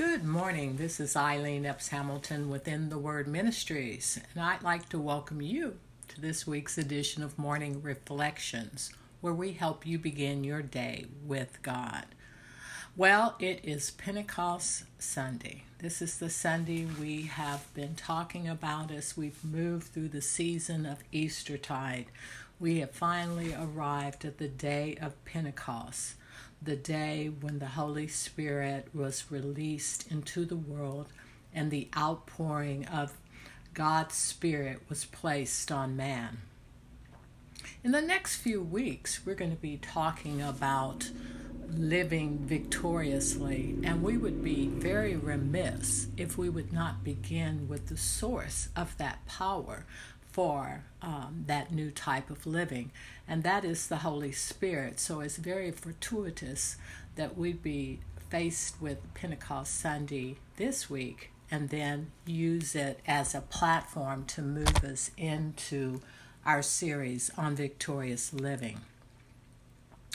Good morning. This is Eileen Epps Hamilton with In the Word Ministries, and I'd like to welcome you to this week's edition of Morning Reflections, where we help you begin your day with God. Well, it is Pentecost Sunday. This is the Sunday we have been talking about as we've moved through the season of Eastertide. We have finally arrived at the day of Pentecost the day when the Holy Spirit was released into the world and the outpouring of God's Spirit was placed on man. In the next few weeks, we're going to be talking about living victoriously, and we would be very remiss if we would not begin with the source of that power for um, that new type of living, and that is the Holy Spirit. So it's very fortuitous that we be faced with Pentecost Sunday this week and then use it as a platform to move us into our series on victorious living.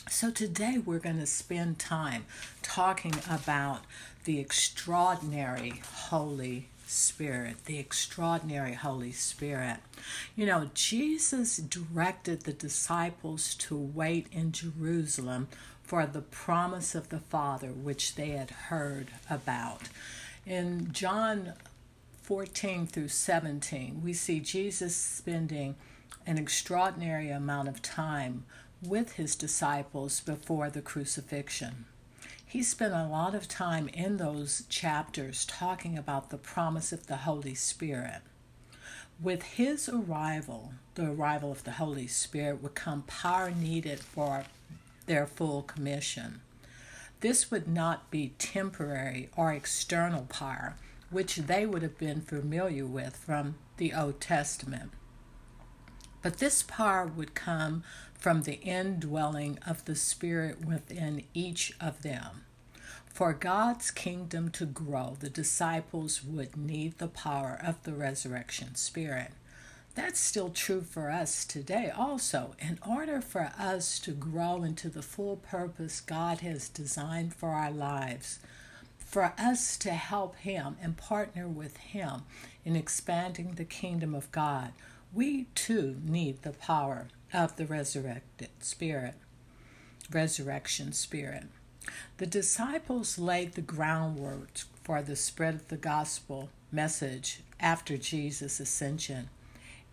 So, today we're going to spend time talking about the extraordinary Holy Spirit, the extraordinary Holy Spirit. You know, Jesus directed the disciples to wait in Jerusalem for the promise of the Father, which they had heard about. In John 14 through 17, we see Jesus spending an extraordinary amount of time with his disciples before the crucifixion he spent a lot of time in those chapters talking about the promise of the Holy Spirit. With his arrival, the arrival of the Holy Spirit would come power needed for their full commission. This would not be temporary or external power, which they would have been familiar with from the Old Testament. But this power would come from the indwelling of the Spirit within each of them. For God's kingdom to grow, the disciples would need the power of the resurrection Spirit. That's still true for us today, also. In order for us to grow into the full purpose God has designed for our lives, for us to help Him and partner with Him in expanding the kingdom of God, we too need the power of the resurrected spirit, resurrection spirit. The disciples laid the groundwork for the spread of the gospel message after Jesus' ascension.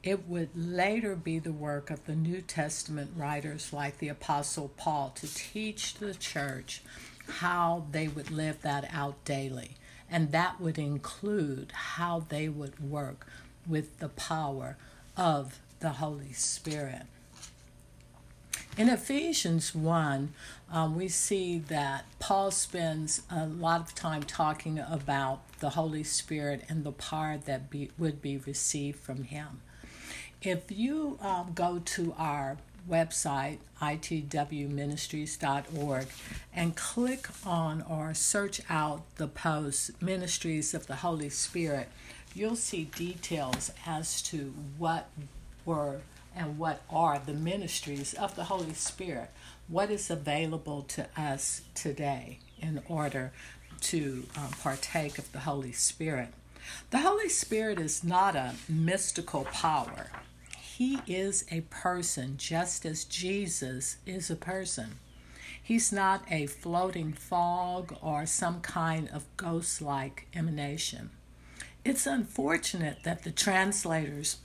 It would later be the work of the New Testament writers like the Apostle Paul to teach the church how they would live that out daily. And that would include how they would work with the power of the Holy Spirit. In Ephesians 1, um, we see that Paul spends a lot of time talking about the Holy Spirit and the power that be, would be received from Him. If you um, go to our website, itwministries.org, and click on or search out the post Ministries of the Holy Spirit, you'll see details as to what were and what are the ministries of the Holy Spirit. What is available to us today in order to um, partake of the Holy Spirit? The Holy Spirit is not a mystical power. He is a person, just as Jesus is a person. He's not a floating fog or some kind of ghost like emanation. It's unfortunate that the translators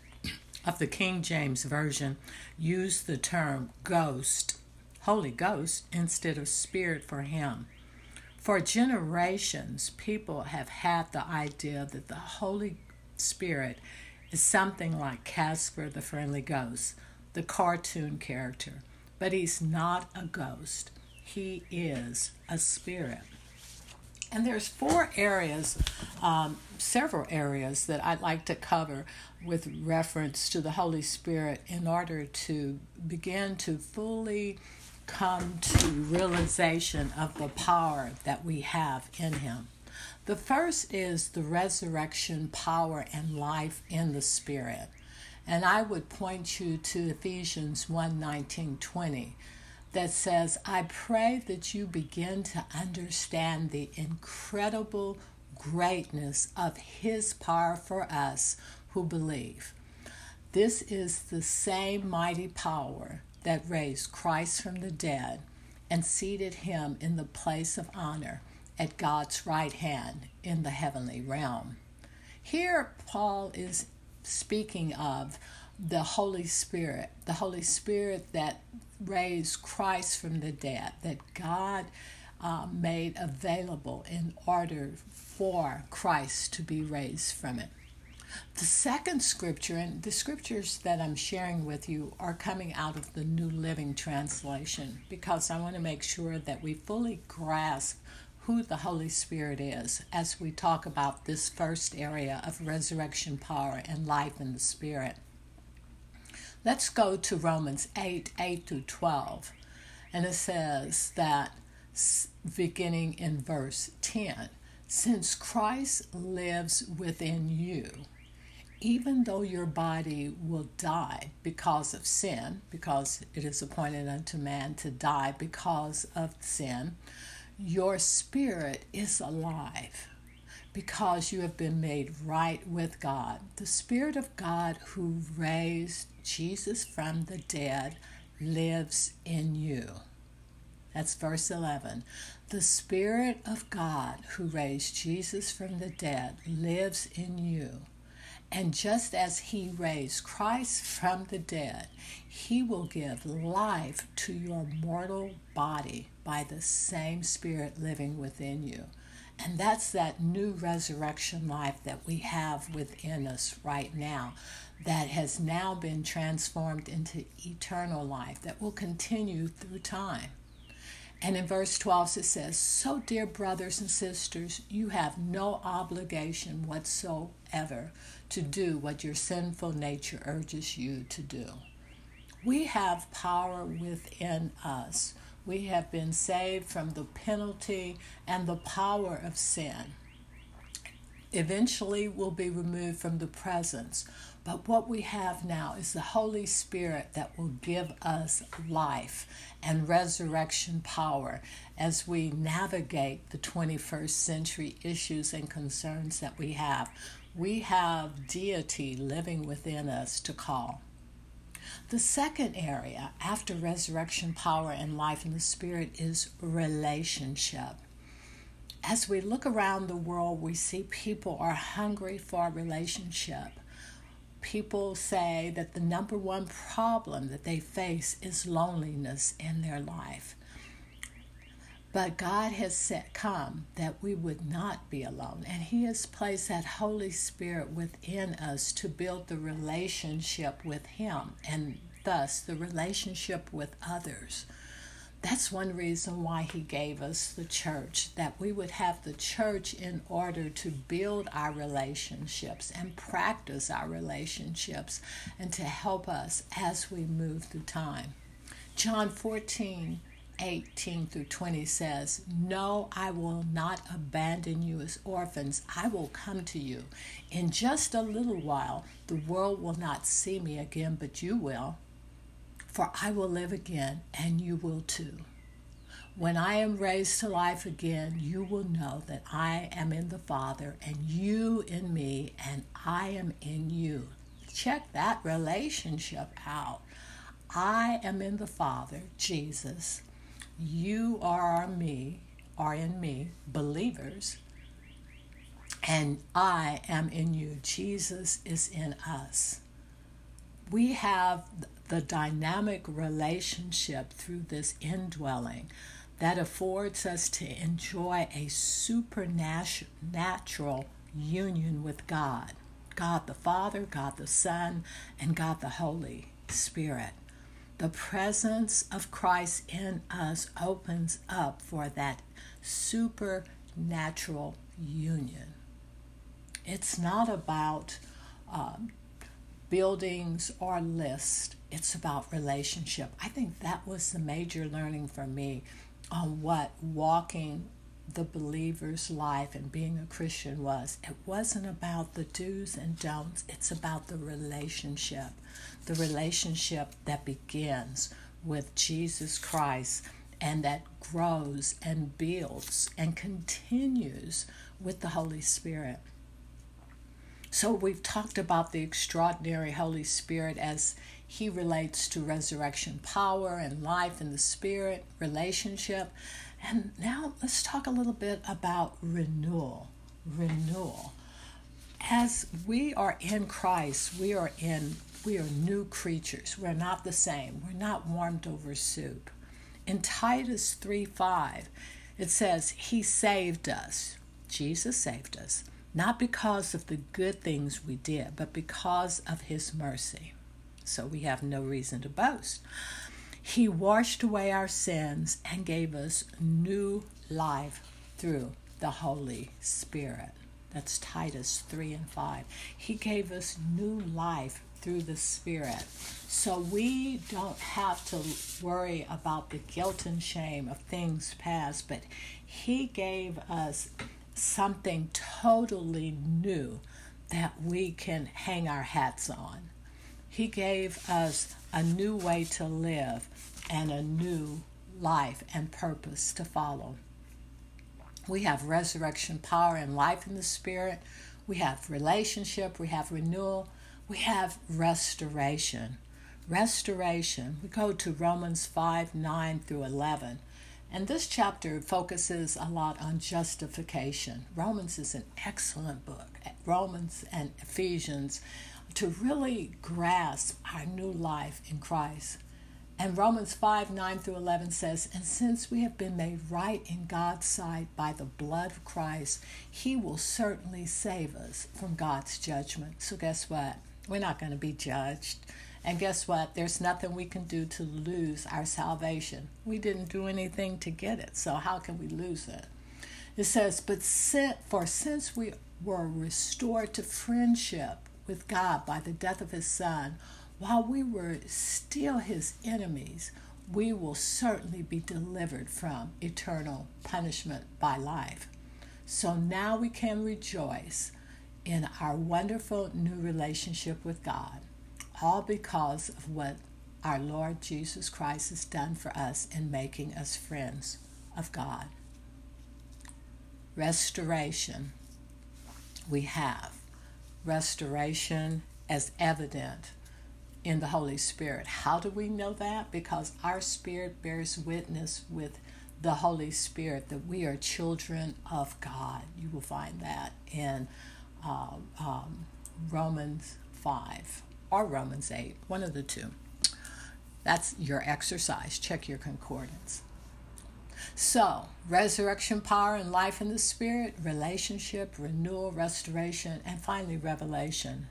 of the King James Version use the term ghost, Holy Ghost, instead of spirit for him. For generations, people have had the idea that the Holy Spirit is something like Casper the Friendly Ghost, the cartoon character, but he's not a ghost. He is a spirit. And there's four areas, um, several areas that I'd like to cover with reference to the Holy Spirit in order to begin to fully come to realization of the power that we have in Him. The first is the resurrection power and life in the Spirit. And I would point you to Ephesians 1 19, 20 that says, I pray that you begin to understand the incredible greatness of his power for us who believe. This is the same mighty power that raised Christ from the dead and seated him in the place of honor at God's right hand in the heavenly realm. Here, Paul is speaking of the Holy Spirit, the Holy Spirit that raised Christ from the dead, that God uh, made available in order for Christ to be raised from it. The second scripture, and the scriptures that I'm sharing with you are coming out of the New Living Translation because I want to make sure that we fully grasp who the Holy Spirit is as we talk about this first area of resurrection power and life in the Spirit. Let's go to Romans 8 8 through 12. And it says that, beginning in verse 10, since Christ lives within you, even though your body will die because of sin, because it is appointed unto man to die because of sin, your spirit is alive because you have been made right with God. The Spirit of God who raised Jesus from the dead lives in you. That's verse 11. The Spirit of God who raised Jesus from the dead lives in you. And just as he raised Christ from the dead, he will give life to your mortal body by the same Spirit living within you. And that's that new resurrection life that we have within us right now that has now been transformed into eternal life that will continue through time. And in verse 12 it says, So, dear brothers and sisters, you have no obligation whatsoever to do what your sinful nature urges you to do. We have power within us. We have been saved from the penalty and the power of sin. Eventually, we'll be removed from the presence. But what we have now is the Holy Spirit that will give us life and resurrection power as we navigate the 21st century issues and concerns that we have. We have deity living within us to call. The second area after resurrection power and life in the Spirit is relationship. As we look around the world, we see people are hungry for a relationship people say that the number one problem that they face is loneliness in their life. But God has set come that we would not be alone. And He has placed that Holy Spirit within us to build the relationship with Him and thus the relationship with others. That's one reason why he gave us the church, that we would have the church in order to build our relationships and practice our relationships and to help us as we move through time. John 14, 18 through 20 says, No, I will not abandon you as orphans. I will come to you. In just a little while, the world will not see me again, but you will for I will live again, and you will too. When I am raised to life again, you will know that I am in the Father, and you in me, and I am in you. Check that relationship out. I am in the Father, Jesus. You are me, are in me, believers, and I am in you. Jesus is in us. We have the dynamic relationship through this indwelling that affords us to enjoy a supernatural union with God God the Father, God the Son, and God the Holy Spirit. The presence of Christ in us opens up for that supernatural union. It's not about um, buildings or lists. It's about relationship. I think that was the major learning for me on what walking the believer's life and being a Christian was. It wasn't about the do's and don'ts, it's about the relationship. The relationship that begins with Jesus Christ and that grows and builds and continues with the Holy Spirit. So we've talked about the extraordinary Holy Spirit as he relates to resurrection power and life in the spirit, relationship. And now let's talk a little bit about renewal. Renewal. As we are in Christ, we are in we are new creatures. We're not the same. We're not warmed over soup. In Titus 3 5, it says, He saved us. Jesus saved us not because of the good things we did, but because of his mercy. So we have no reason to boast. He washed away our sins and gave us new life through the Holy Spirit. That's Titus 3 and 5. He gave us new life through the Spirit. So we don't have to worry about the guilt and shame of things past, but He gave us something totally new that we can hang our hats on. He gave us a new way to live and a new life and purpose to follow. We have resurrection power and life in the Spirit. We have relationship. We have renewal. We have restoration. Restoration. We go to Romans 5 9 through 11. And this chapter focuses a lot on justification. Romans is an excellent book, Romans and Ephesians, to really grasp our new life in Christ. And Romans 5 9 through 11 says, And since we have been made right in God's sight by the blood of Christ, He will certainly save us from God's judgment. So, guess what? We're not going to be judged. And guess what? There's nothing we can do to lose our salvation. We didn't do anything to get it, so how can we lose it? It says, But for since we were restored to friendship with God by the death of his Son, while we were still his enemies, we will certainly be delivered from eternal punishment by life. So now we can rejoice in our wonderful new relationship with God all because of what our Lord Jesus Christ has done for us in making us friends of God. Restoration. We have restoration as evident in the Holy Spirit. How do we know that? Because our spirit bears witness with the Holy Spirit that we are children of God. You will find that in uh, um, Romans 5 or Romans 8, one of the two. That's your exercise. Check your concordance. So, resurrection power and life in the Spirit, relationship, renewal, restoration, and finally, revelation.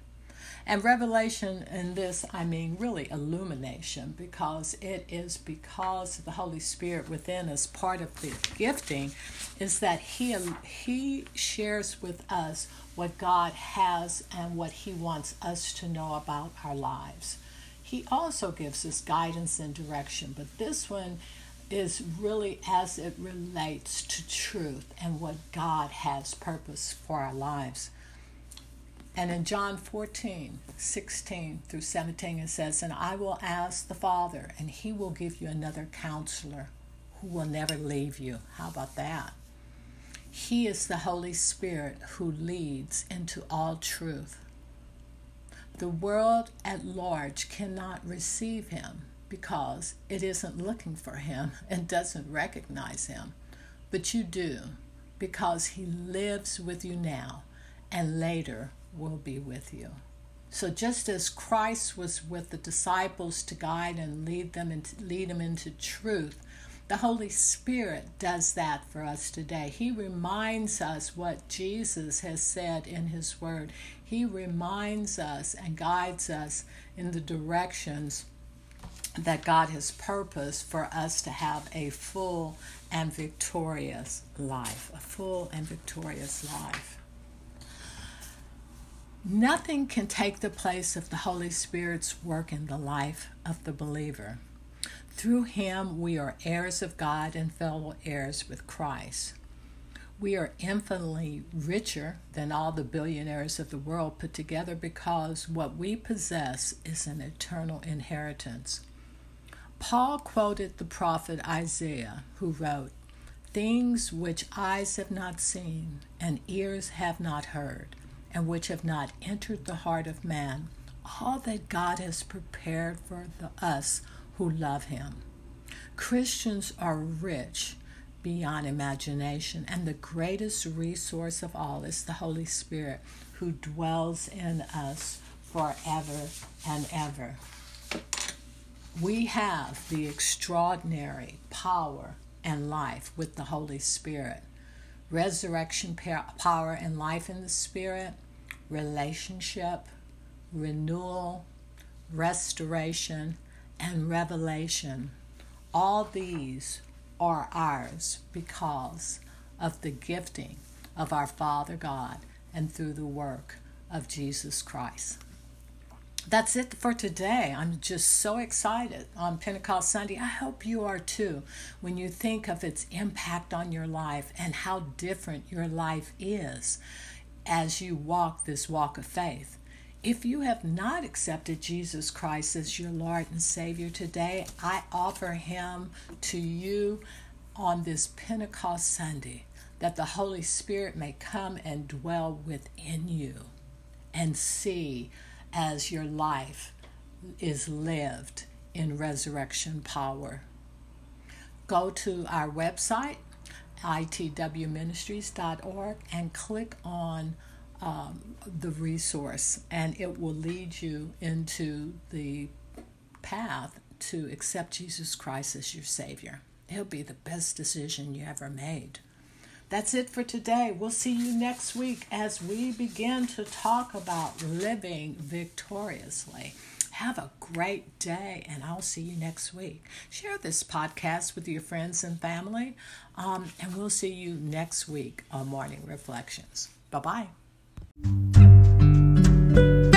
And revelation in this, I mean really illumination, because it is because the Holy Spirit within us, part of the gifting, is that He, he shares with us what God has and what He wants us to know about our lives. He also gives us guidance and direction, but this one is really as it relates to truth and what God has purpose for our lives. And in John 14, 16 through 17, it says, And I will ask the Father, and he will give you another counselor who will never leave you. How about that? He is the Holy Spirit who leads into all truth. The world at large cannot receive him because it isn't looking for him and doesn't recognize him. But you do because he lives with you now and later will be with you. So just as Christ was with the disciples to guide and lead them and lead them into truth, the Holy Spirit does that for us today. He reminds us what Jesus has said in His Word. He reminds us and guides us in the directions that God has purposed for us to have a full and victorious life. A full and victorious life. Nothing can take the place of the Holy Spirit's work in the life of the believer. Through him, we are heirs of God and fellow heirs with Christ. We are infinitely richer than all the billionaires of the world put together because what we possess is an eternal inheritance. Paul quoted the prophet Isaiah, who wrote, things which eyes have not seen and ears have not heard, and which have not entered the heart of man, all that God has prepared for the, us who love Him. Christians are rich beyond imagination, and the greatest resource of all is the Holy Spirit who dwells in us forever and ever. We have the extraordinary power and life with the Holy Spirit. Resurrection power and life in the Spirit, relationship, renewal, restoration, and revelation. All these are ours because of the gifting of our Father God and through the work of Jesus Christ. That's it for today. I'm just so excited on Pentecost Sunday. I hope you are too when you think of its impact on your life and how different your life is as you walk this walk of faith. If you have not accepted Jesus Christ as your Lord and Savior today, I offer Him to you on this Pentecost Sunday that the Holy Spirit may come and dwell within you and see as your life is lived in resurrection power. Go to our website, itwministries.org, and click on um, the resource, and it will lead you into the path to accept Jesus Christ as your Savior. It'll be the best decision you ever made. That's it for today. We'll see you next week as we begin to talk about living victoriously. Have a great day, and I'll see you next week. Share this podcast with your friends and family, um, and we'll see you next week on Morning Reflections. Bye bye.